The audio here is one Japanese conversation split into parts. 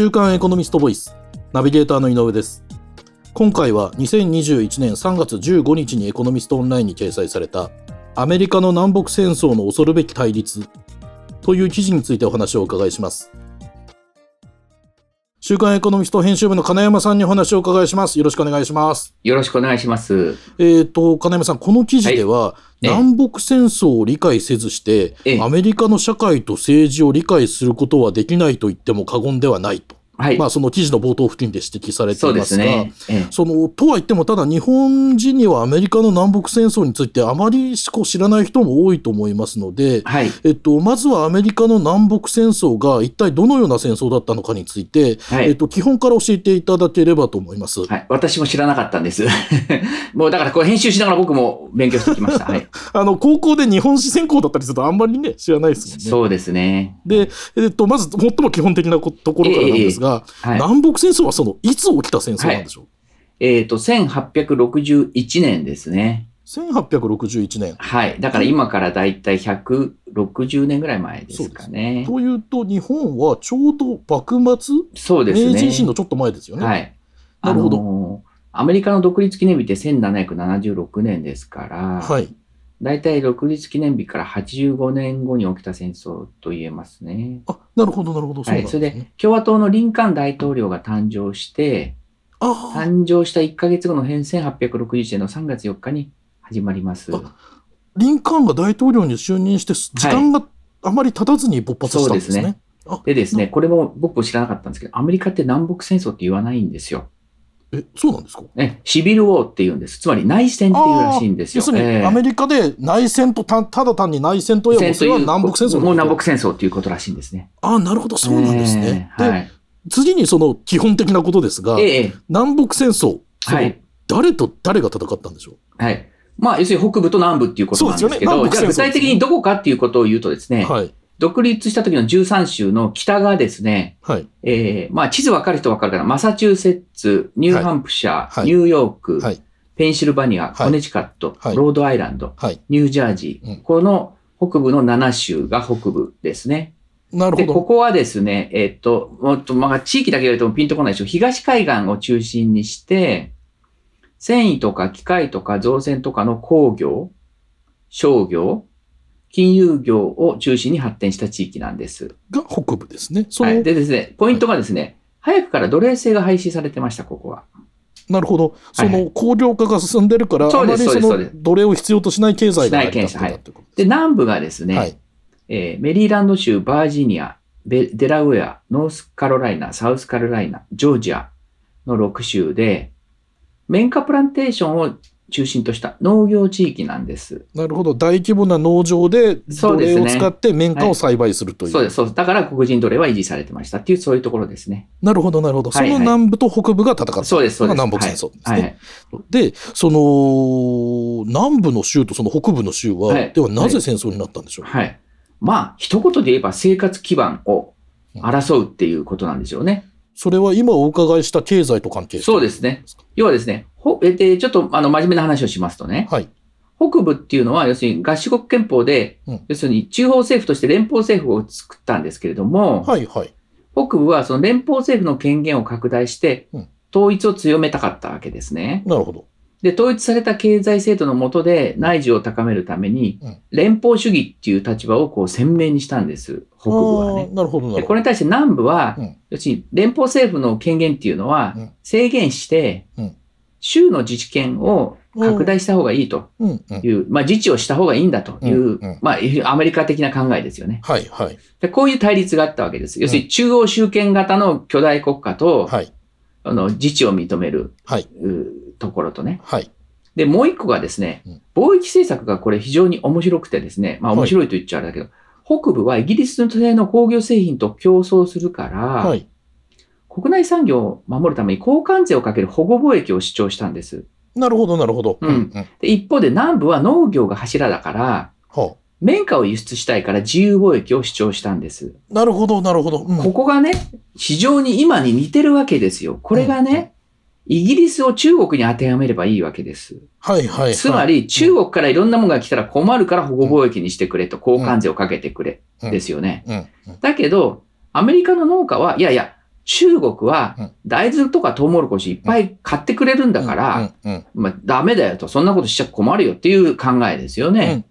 週刊エコノミストボイスナビゲーターの井上です。今回は2021年3月15日にエコノミストオンラインに掲載されたアメリカの南北戦争の恐るべき対立という記事についてお話をお伺いします。週刊エコノミスト編集部の金山さんにお話をお伺いします。よろしくお願いします。よろしくお願いします。えっ、と、金山さん、この記事では、ええ南北戦争を理解せずして、ええアメリカの社会と政治を理解することはできないと言っても過言ではないと。はい。まあ、その記事の冒頭付近で指摘されていますが、すね。ええそのとは言っても、ただ日本人にはアメリカの南北戦争についてあまりこう知らない人も多いと思いますので、はい。えっと、まずはアメリカの南北戦争が一体どのような戦争だったのかについて、はいえっと、基本から教えていただければと思います。はい。私も知らなかったんです。もうだからこれ編集しながら僕も勉強してきました。はい。あの高校で日本史専攻だったりするとあんまりね知らないですもんね。そうですね。で、えっと、まず最も基本的なこところからなんですが、はい。南北戦争はそのいつ起きた戦争なんでしょう、えっ、と、1861年ですね。1861年。はい。だから今からだいたい160年ぐらい前ですかね。というと日本はちょうど幕末、そうですね。明治維新のちょっと前ですよね。はい。なるほどあのーアメリカの独立記念日って1776年ですから、はい。大体独立記念日から85年後に起きた戦争と言えますね。あ、なるほど、なるほど。そうはい。それですね。で、共和党のリンカーン大統領が誕生して、誕生した1ヶ月後の編1861年の3月4日に始まります。あリンカーンが大統領に就任して、時間があまり経たずに勃発したんですね。でですね、これも僕も知らなかったんですけど、アメリカって南北戦争って言わないんですよ。え、そうなんですか？ね、シビルウォーって言うんです。つまり内戦っていうらしいんですよ。要するに、ええアメリカで内戦とたただ単に内戦といえば、それは南北戦争もう南北北戦争っていうことらしいんですね。ああ、なるほど、そうなんですね。で、ええはい。次にその基本的なことですが、ええ南北戦争、はい。誰と誰が戦ったんでしょはい。まあ、要するに北部と南部っていうことなんですけど、ね南北戦争じゃあ具体的にどこかっていうことを言うとですね、う。はい。独立した時の13州の北がですね、はい。えーまあ地図わかる人わかるかな、マサチューセッツ、ニューハンプシャー、はいニューヨーク、はい。ペンシルバニア、はいコネチカット、はいロードアイランド、はい。ニュージャージー、うんこの北部の7州が北部ですね。で、なるほど。ここはですね、えっと、もっと、まあ、地域だけ言われてもピンとこないでしょう。東海岸を中心にして、繊維とか機械とか造船とかの工業、商業、金融業を中心に発展した地域なんです。が北部ですね。はい。でですね、ポイントがですね、早くから奴隷制が廃止されてました、ここは。なるほど。そはいはの工業化が進んでるから、そうですあまりその奴隷を必要としない経済が成り立ってことで、南部がですね、はい。えーメリーランド州、バージニア、ベデラウェア、ノースカロライナ、サウスカロライナ、ジョージアの6州で、綿花プランテーションを中心とした農業地域なんです。なるほど。大規模な農場で奴隷を使って綿花を栽培するという。そうです、そうです。だから黒人奴隷は維持されてましたっていう、そういうところですね。なるほど、なるほど。そはいはいの南部と北部が戦った。そうです、そうです。のが南北戦争ですね。はい。はいで、その、南部の州とその北部の州は、はいではなぜ戦争になったんでしょう、はい。まあ、一言で言えば生活基盤を争うっていうことなんでしょうね。それは今お伺いした経済と関係してそうですね。要はですね、ほえで、ちょっとあの真面目な話をしますとね、はい。北部っていうのは、要するに合衆国憲法で、うん要するに中央政府として連邦政府を作ったんですけれども、はい、はい。北部はその連邦政府の権限を拡大してうん、統一を強めたかったわけですね。なるほど。で、統一された経済制度の下で内需を高めるためにうん、連邦主義っていう立場をこう鮮明にしたんです、北部はね。なるほど、なで。これに対して南部は、うん要するに連邦政府の権限っていうのはうん制限してうん、州の自治権を拡大した方がいいとうん、うん。いう、まあ自治をした方がいいんだという、うんうんまあアメリカ的な考えですよね。はい、はい。でこういう対立があったわけです。要するに中央集権型の巨大国家と、はい、あの自治を認める、はい、うところとね。はい。で、もう一個がですねうん、貿易政策がこれ非常に面白くてですね、まあはい面白いと言っちゃあれだけど、北部はイギリスの製の工業製品と競争するから、はい。国内産業を守るために交換税をかける保護貿易を主張したんです。なるほど、なるほど。うんうん。で一方で南部は農業が柱だから、は綿花を輸出したいから自由貿易を主張したんです。あ、なるほど、なるほど。うんここがね、非常に今に似てるわけですよ。これがね、イギリスを中国に当てはめればいいわけです。はい、はい、はい。つまり、中国からいろんなものが来たら困るから保護貿易にしてくれと、交換税をかけてくれ、うんですよね。だけど、アメリカの農家は、いやいや、中国はうん大豆とかトウモロコシいっぱい買ってくれるんだから、まあ、ダメだよと、そんなことしちゃ困るよっていう考えですよね。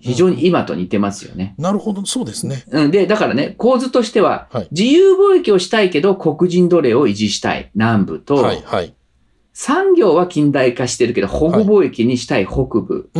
非常に今と似てますよね。なるほど、そうですね。うん、で、だからね、構図としては、はい自由貿易をしたいけど黒人奴隷を維持したい南部と、はいはい。産業は近代化してるけど保護貿易にしたい北部。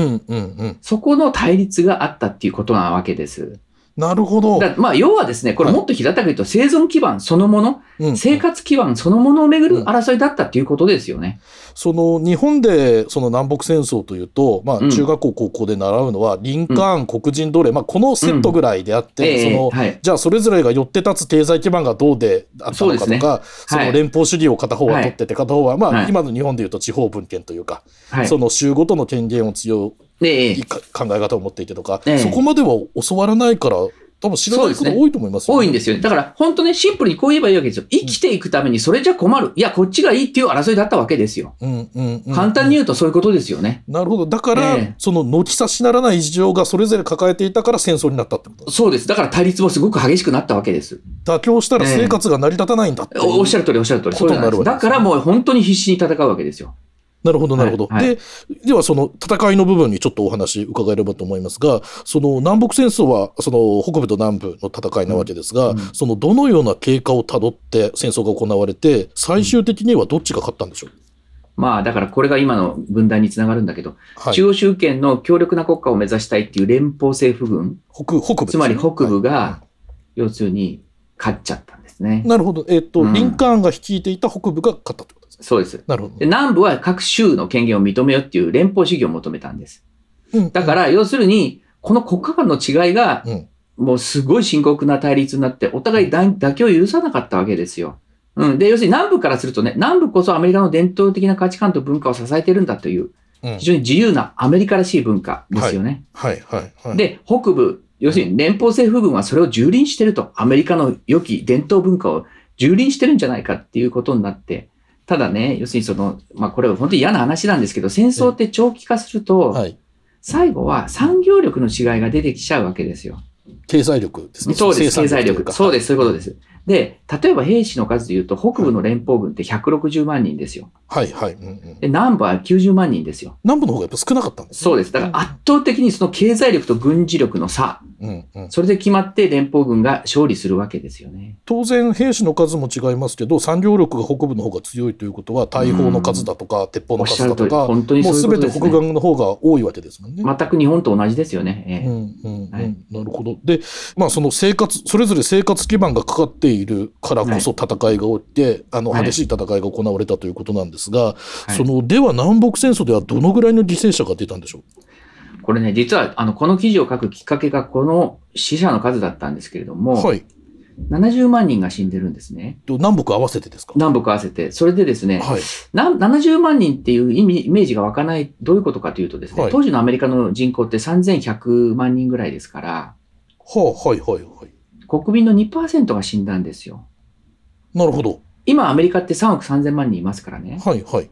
そこの対立があったっていうことなわけです。なるほど。だまあ、要はですね、これはい。もっと平たく言うと生存基盤そのもの、うん。生活基盤そのものをめぐる争いだったっていうことですよね。その日本でその南北戦争というと、まあ、うん。中学校、高校で習うのは、リンカーン、黒人奴隷、まあ、このセットぐらいであって、ええそのはい。じゃあそれぞれが寄って立つ経済基盤がどうであったのかとか、そはい。の連邦主義を片方は取ってて、片方は、まあ、はい。今の日本でいうと地方分権というか、はい。その州ごとの権限を強で、いか考え方を持っていてとか、ええそこまでは教わらないから、多分知らないこと多いと思いますよ多いんですよね。だから、本当ね、シンプルにこう言えばいいわけですよ。生きていくためにそれじゃ困る。いや、こっちがいいっていう争いだったわけですよ。うんうんうん簡単に言うとそういうことですよね。なるほど。だから、ええその軒差しならない事情がそれぞれ抱えていたから戦争になったってことそうです。だから対立もすごく激しくなったわけです。妥協したら生活が成り立たないんだっておおっしゃる通り、おっしゃる通り。そうなんですわけですだからもう本当に必死に戦うわけですよ。なるほど、なるほど。はい。はいで、ではその戦いの部分にちょっとお話伺えればと思いますが、その南北戦争はその北部と南部の戦いなわけですが、うん。うんそのどのような経過をたどって戦争が行われて、最終的にはどっちが勝ったんでしょう、まあ、だからこれが今の分断につながるんだけど、はい、中央集権の強力な国家を目指したいっていう連邦政府軍、北北部ね。つまり北部はが、要するに勝っちゃった。んですねい。なるほど。えっ、と、うんリンカーンが率いていた北部が勝ったってことですね。そうです。なるほどで。南部は各州の権限を認めようっていう連邦主義を求めたんです。うんだから、要するに、この国家間の違いがうん、もうすごい深刻な対立になって、お互いだ妥協を許さなかったわけですよ。うん。で、要するに南部からするとね、南部こそアメリカの伝統的な価値観と文化を支えてるんだという、うん非常に自由なアメリカらしい文化ですよね。はいはいはい。で、北部、要するに連邦政府軍はそれを蹂躙してると、アメリカの良き伝統文化を蹂躙してるんじゃないかっていうことになって、ただね、要するにその、まあこれは本当に嫌な話なんですけど、戦争って長期化すると、はい。最後は産業力の違いが出てきちゃうわけですよ。経済力ですね。そうです、経済力。そうです、そういうことです。で、例えば兵士の数で言うと、北部の連邦軍って160万人ですよ。はいはい。うんうんで、南部は90万人ですよ。南部の方がやっぱ少なかったんですねそうです。だから圧倒的にその経済力と軍事力の差、うんうん、それで決まって連邦軍が勝利するわけですよね。当然兵士の数も違いますけど産業力が北部の方が強いということは大砲の数だとか、鉄砲の数だとか本当にもそう全て北ね。岸の方が多いわけですもんね。全く日本と同じですよね。なるほど。で、まあ、その生活それぞれ生活基盤がかかっているからこそ戦いが起きて、あのはい。激しい戦いが行われたということなんですが、はい。そのでは南北戦争ではどのぐらいの犠牲者が出たんでしょう？これね、実はあのこの記事を書くきっかけがこの死者の数だったんですけれども、はい70万人が死んでるんですね。と南北合わせてですか？南北合わせて。それでですね、はいな70万人っていう意味イメージが湧かない、どういうことかというとですね、はい当時のアメリカの人口って3100万人ぐらいですから、はあはいはいはい国民の2%が死んだんですよ。なるほど今アメリカって3億3000万人いますからね。はいはい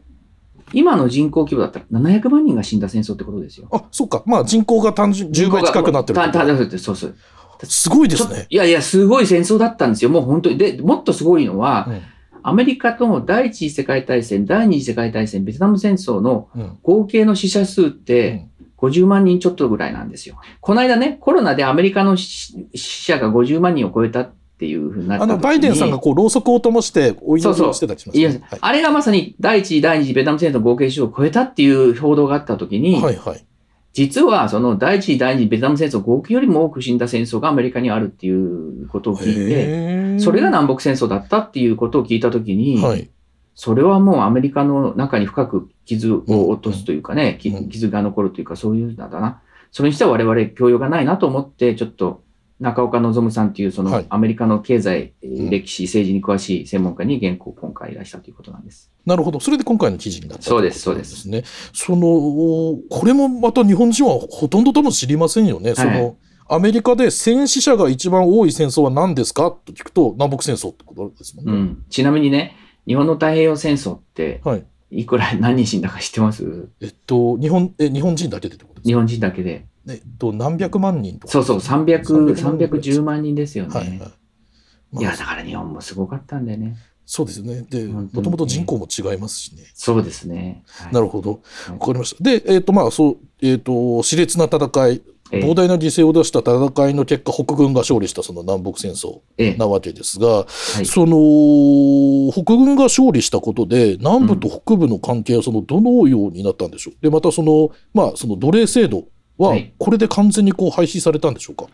今の人口規模だったら700万人が死んだ戦争ってことですよ。あそっかまあ人口が単純10倍近くなってるたたたそうそう。すごいですね。いやいや、すごい戦争だったんですよ。もう本当に。で、もっとすごいのは、うんアメリカと第一次世界大戦、第二次世界大戦、ベトナム戦争のうん合計の死者数って50万人ちょっとぐらいなんですよ。この間ね、コロナでアメリカの死死者が50万人を超えたっていうふうになったあのバイデンさんがこうろうそくを灯してお祈りをしてたりしますいやね。はいあれがまさに第一次、第二次ベトナム戦争の合計死者を超えたっていう報道があった時に、はいはい。実はその第一次、第二次ベトナム戦争合計よりも多く死んだ戦争がアメリカにあるっていうことを聞いて、それが南北戦争だったっていうことを聞いたときに、はい。それはもうアメリカの中に深く傷を落とすというかね、きうん傷が残るというか、そういうのだな。それにしては我々教養がないなと思って、ちょっと中岡望さんっていうそはいのアメリカの経済、えーうん歴史、政治に詳しい専門家に原稿を今回依頼したということなんです。なるほど。それで今回の記事になったそうですといことなんですね。その、これもまた日本人はほとんど多分知りませんよね。その、アメリカで戦死者が一番多い戦争は何ですか？と聞くと、南北戦争ってことですもんね。うん。ちなみにね、日本の太平洋戦争って、はい。いくら何人死んだか知ってます？えっと、日本、え、日本人だけでってことですか？日本人だけで。えっと、何百万人とか。そうそう、300、300 310万人ですよね。はいはい。まあいや、だから日本もすごかったんだよね。そうですよね。で、もともと人口も違いますしね。そうですね。はいなるほど。はいわかりました。で、えっ、と、まあ、そう、えっ、と、熾烈な戦い、ええ膨大な犠牲を出した戦いの結果、北軍が勝利したその南北戦争ええなわけですが、はいその、北軍が勝利したことで、南部と北部の関係はその、どのようになったんでしょう？で、またその、まあ、その奴隷制度ははい、これで完全にこう廃止されたんでしょうか？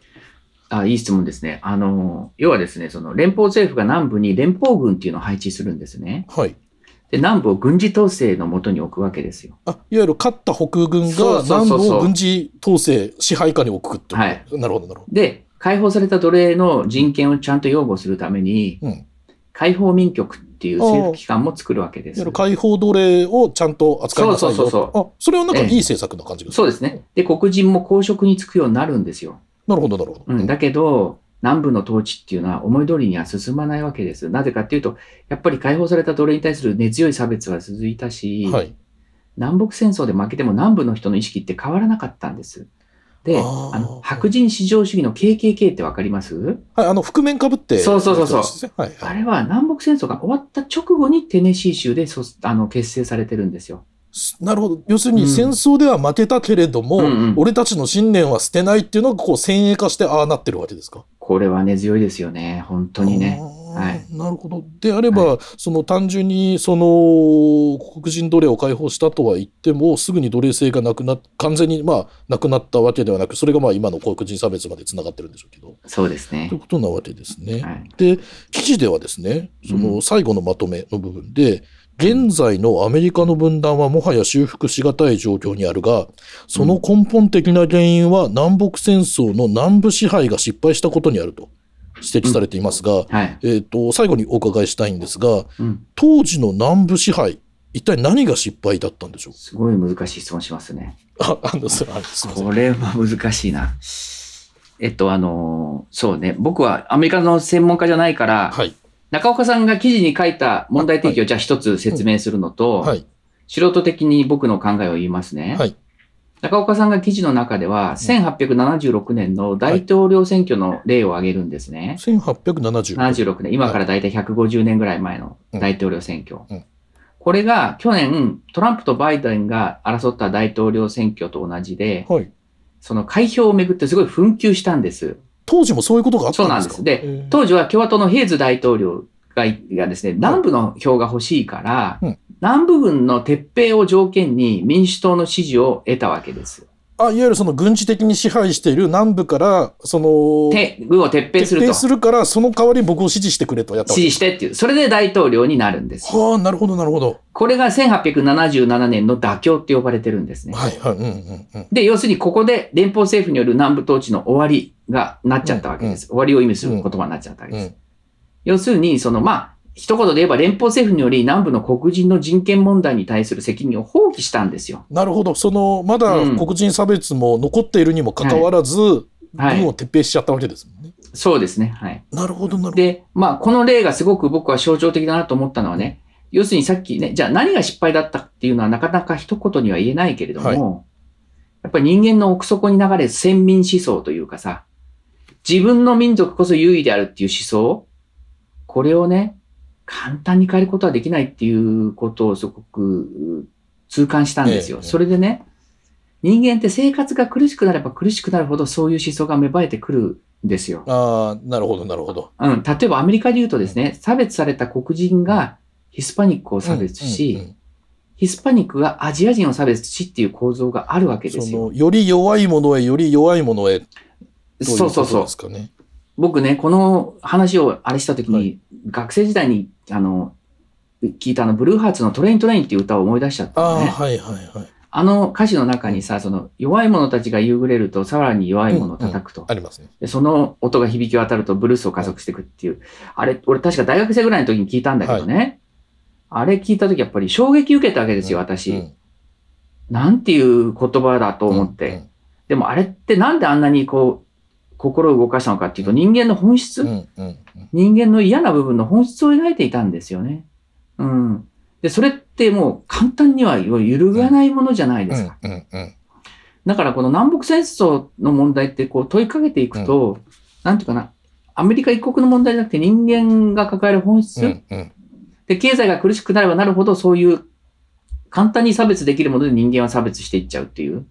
あ、いい質問ですね。あの、要はですね、その連邦政府が南部に連邦軍っていうのを配置するんですね。はい。で、南部を軍事統制のもとに置くわけですよ。あ、いわゆる勝った北軍が南部を軍事統制、支配下に置くっていう。はいなるほど、なるほで、解放された奴隷の人権をちゃんと擁護するために、ど。うん。解放民局っていう政府機関も作るわけです。解放奴隷をちゃんと扱いなさいよそうそうそうあ、それはなんかいい政策な感じがする。そうですね。で、黒人も公職に就くようになるんですよ。なるほど、なるほど。うん、だけど、南部の統治っていうのは思い通りには進まないわけです。なぜかっていうと、やっぱり解放された奴隷に対する根強い差別は続いたし、はい。南北戦争で負けても南部の人の意識って変わらなかったんです。で、あの白人至上主義の KKK ってわかります？はい、あの、覆面かぶって。そうそうそうそうそう。はい、はい。あれは南北戦争が終わった直後にテネシー州でそあの結成されてるんですよ。なるほど。要するうんに戦争では負けたけれども、うんうん俺たちの信念は捨てないっていうのがこう先鋭化してああなってるわけですか？これは根強いですよね。本当にね。はいなるほど。であれば、その単純にその黒人奴隷を解放したとは言っても、すぐに奴隷制がなくなっ完全にまあなくなったわけではなく、それがまあ今の黒人差別までつながってるんでしょうけど。そうですねという。ことなわけですね。はい。で、記事ではですね、そうのん最後のまとめの部分で、現在のアメリカの分断はもはや修復しがたい状況にあるが、その根本的な原因は南北戦争の南部支配が失敗したことにあると指摘されていますが、はい。えっ、と、最後にお伺いしたいんですが、うん。当時の南部支配、一体何が失敗だったんでしょう？すごい難しい質問しますね。あ、あの、すみません。これは難しいな。えっと、あのーそうね。僕はアメリカの専門家じゃないから、はい。中岡さんが記事に書いた問題提起をじゃあ一つ説明するのと、はい。素人的に僕の考えを言いますね。はい。中岡さんが記事の中では、1876年の大統領選挙の例を挙げるんですね。1870。76年、今からだい。たい150年ぐらい前の大統領選挙。うん。うん。これが去年、トランプとバイデンが争った大統領選挙と同じで、はい。その開票をめぐってすごい紛糾したんです。当時もそういうことがあったんですか？そうなんです。でえー当時は共和党のヘイズ大統領ががですね、南部の票が欲しいから、うん南部軍の撤兵を条件に民主党の支持を得たわけです。あ、いわゆるその軍事的に支配している南部から、その、て軍を撤兵すると。撤兵するから、その代わり僕を支持してくれとやったわ支け持してっていう。それで大統領になるんです。はあ、なるほど、なるほど。これが1877年の妥協って呼ばれてるんですね。はい、はい、うん、うん、うん。で、要するにここで連邦政府による南部統治の終わりがなっちゃったわけです。終わりを意味する言葉になっちゃったわけです。うん要するに、その、まあ、一言で言えば連邦政府により南部の黒人の人権問題に対する責任を放棄したんですよ。なるほど。その、まだうん黒人差別も残っているにもかかわらず、はい軍を撤兵しちゃったわけですもんね。そうですね。はい。なるほど、なるほど。で、まあ、この例がすごく僕は象徴的だなと思ったのはね、要するにさっきね、じゃあ何が失敗だったっていうのはなかなか一言には言えないけれども、はいやっぱり人間の奥底に流れる先民思想というかさ、自分の民族こそ優位であるっていう思想、これをね、簡単に変えることはできないっていうことをすごくう痛感したんですよ。ええそれでね、人間って生活が苦しくなれば苦しくなるほどそういう思想が芽生えてくるんですよ。ああ、なるほど、なるほど。うん、例えばアメリカで言うとですね、差別された黒人がヒスパニックを差別し、うんうんうんヒスパニックがアジア人を差別しっていう構造があるわけですよ。より弱いものへ、より弱いものへ、そうそうそうことで。すかね。僕ね、この話をあれした時に、はい学生時代に、あの、聞いたあの、ブルーハーツのトレイントレインっていう歌を思い出しちゃったああ。はい、はい、はい。あの歌詞の中にさ、その、弱い者たちが夕暮れると、さらに弱い者を叩くと。ありますね。でその音が響き渡るとブルースを加速していくっていう。あれ、俺確か大学生ぐらいの時に聞いたんだけどね。あれ聞いた時やっぱり衝撃受けたわけですよ、私。うんなんていう言葉だと思って。でもあれってなんであんなにこう、心を動かしたのかっていうと、人間の本質、うん、うん、うん。人間の嫌な部分の本質を描いていたんですよね。うん。で、それってもう簡単には揺るがないものじゃないですか。うん、うん、うん。だからこの南北戦争の問題ってこう問いかけていくと、なんていうかな、アメリカ一国の問題じゃなくて人間が抱える本質、うんうんで、経済が苦しくなればなるほど、そういう簡単に差別できるもので人間は差別していっちゃうっていう、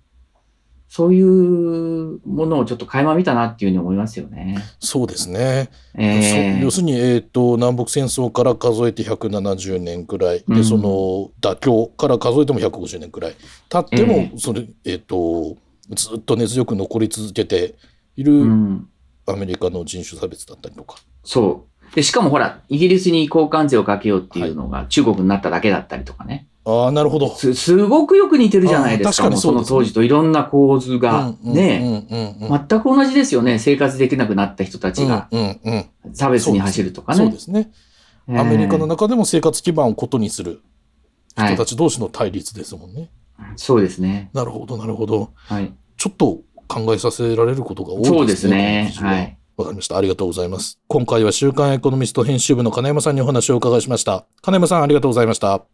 そういうものをちょっと垣間見たなっていうふうに思いますよね。そうですね。えそ要するに、えー、と南北戦争から数えて170年くらい、でうんその妥協から数えても150年くらい経っても、えそれえー、とずっと根強く残り続けていうるん、アメリカの人種差別だったりとか。そう。で、しかもほら、イギリスに交換税をかけようっていうのが中国になっただけだったりとかね。ああなるほど。す、すごくよく似てるじゃないですか。確かにそねその当時といろんな構図が。ね、全く同じですよね。生活できなくなった人たちがうんうんうん差別に走るとかね。そうですね。えーアメリカの中でも生活基盤をことにするはい人たち同士の対立ですもんね。そうですね。なるほどなるほど。はい。ちょっと考えさせられることが多いですね。そうですね。はい。わかりました。ありがとうございます。今回は週刊エコノミスト編集部の金山さんにお話をお伺いしました。金山さん、ありがとうございました。